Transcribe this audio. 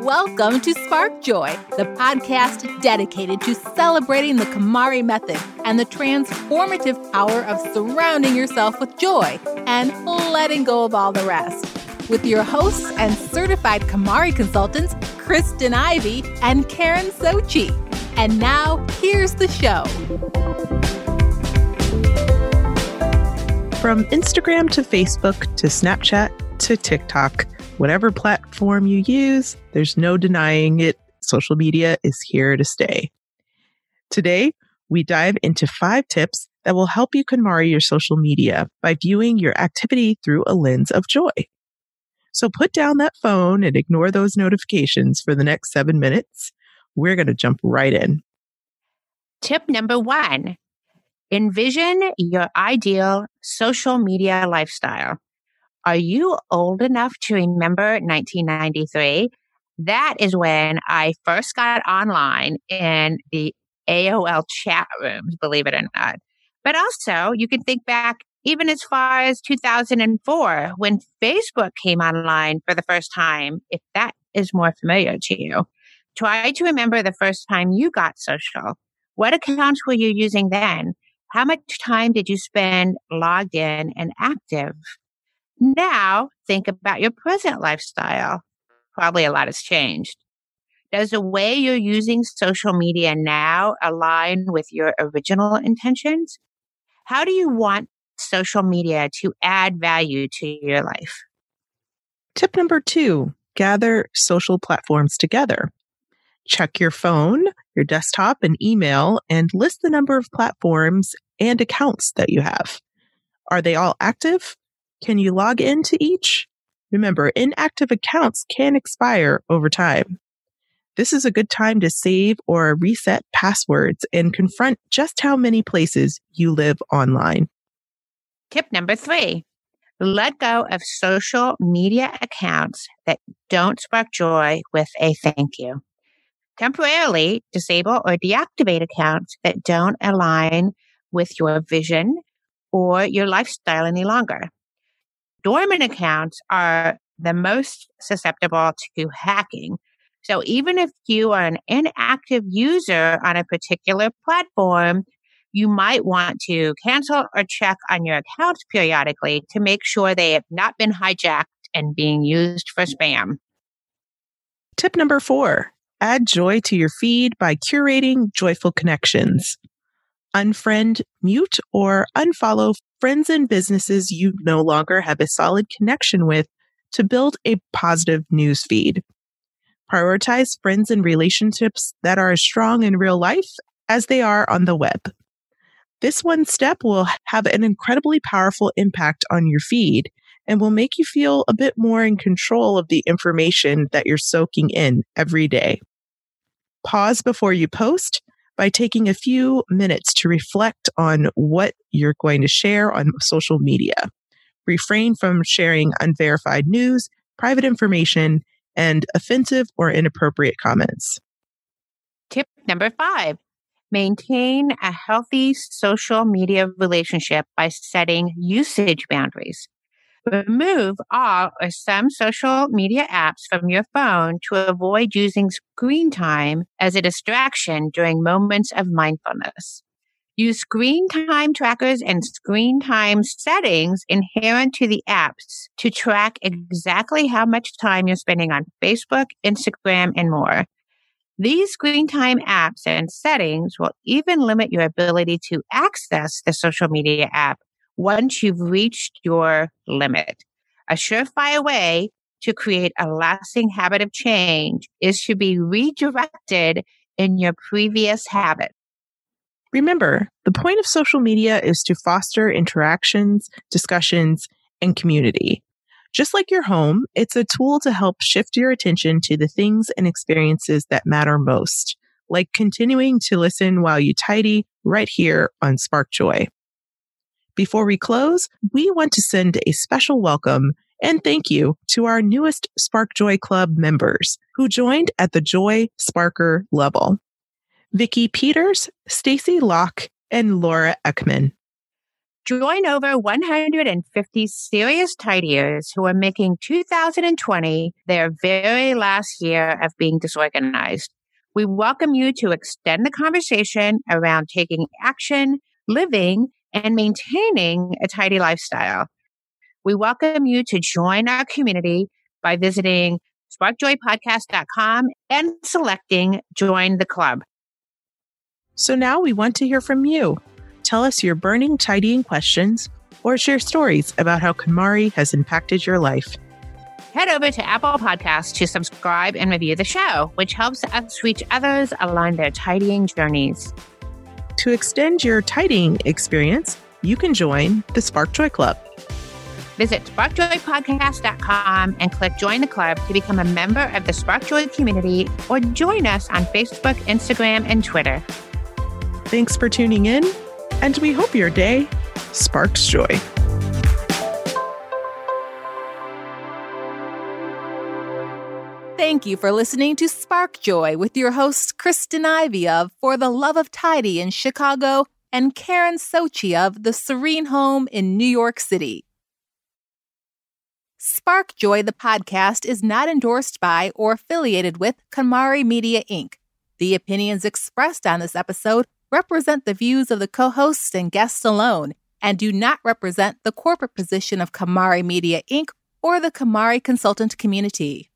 Welcome to Spark Joy, the podcast dedicated to celebrating the KonMari method and the transformative power of surrounding yourself with joy and letting go of all the rest. With your hosts and certified KonMari consultants, Kristen Ivy and Karen Sochi. And now, here's the show. From Instagram to Facebook to Snapchat to TikTok, whatever platform you use, there's no denying it. Social media is here to stay. Today, we dive into five tips that will help you KonMari your social media by viewing your activity through a lens of joy. So put down that phone and ignore those notifications for the next seven minutes. We're going to jump right in. Tip number one envision your ideal social media lifestyle. Are you old enough to remember 1993? That is when I first got online in the AOL chat rooms, believe it or not. But also, you can think back even as far as 2004 when Facebook came online for the first time, if that is more familiar to you. Try to remember the first time you got social. What accounts were you using then? How much time did you spend logged in and active? Now think about your present lifestyle. Probably a lot has changed. Does the way you're using social media now align with your original intentions? How do you want social media to add value to your life? Tip number two gather social platforms together. Check your phone, your desktop, and email and list the number of platforms and accounts that you have. Are they all active? Can you log into each? Remember, inactive accounts can expire over time. This is a good time to save or reset passwords and confront just how many places you live online. Tip number three let go of social media accounts that don't spark joy with a thank you. Temporarily disable or deactivate accounts that don't align with your vision or your lifestyle any longer dormant accounts are the most susceptible to hacking. So even if you are an inactive user on a particular platform, you might want to cancel or check on your accounts periodically to make sure they have not been hijacked and being used for spam. Tip number four add joy to your feed by curating joyful connections. Unfriend, mute, or unfollow friends and businesses you no longer have a solid connection with to build a positive news feed. Prioritize friends and relationships that are as strong in real life as they are on the web. This one step will have an incredibly powerful impact on your feed and will make you feel a bit more in control of the information that you're soaking in every day. Pause before you post by taking a few minutes to reflect on what you're going to share on social media. Refrain from sharing unverified news, private information, and offensive or inappropriate comments. Tip number five maintain a healthy social media relationship by setting usage boundaries. Remove all or some social media apps from your phone to avoid using screen time as a distraction during moments of mindfulness. Use screen time trackers and screen time settings inherent to the apps to track exactly how much time you're spending on Facebook, Instagram, and more. These screen time apps and settings will even limit your ability to access the social media app once you've reached your limit. A surefire way to create a lasting habit of change is to be redirected in your previous habit. Remember, the point of social media is to foster interactions, discussions, and community. Just like your home, it's a tool to help shift your attention to the things and experiences that matter most, like continuing to listen while you tidy right here on Spark Joy. Before we close, we want to send a special welcome and thank you to our newest Spark Joy Club members who joined at the Joy Sparker level. Vicki Peters, Stacy Locke, and Laura Ekman. Join over 150 serious tidiers who are making 2020 their very last year of being disorganized. We welcome you to extend the conversation around taking action, living, and maintaining a tidy lifestyle. We welcome you to join our community by visiting sparkjoypodcast.com and selecting Join the Club. So now we want to hear from you. Tell us your burning tidying questions or share stories about how KonMari has impacted your life. Head over to Apple Podcasts to subscribe and review the show, which helps us reach others along their tidying journeys. To extend your tidying experience, you can join the Spark Joy Club. Visit sparkjoypodcast.com and click Join the Club to become a member of the Spark Joy community or join us on Facebook, Instagram, and Twitter. Thanks for tuning in, and we hope your day sparks joy. Thank you for listening to Spark Joy with your hosts Kristen Ivy of For the Love of Tidy in Chicago and Karen Sochi of The Serene Home in New York City. Spark Joy, the podcast, is not endorsed by or affiliated with KonMari Media Inc. The opinions expressed on this episode represent the views of the co hosts and guests alone and do not represent the corporate position of KonMari Media Inc. or the KonMari consultant community.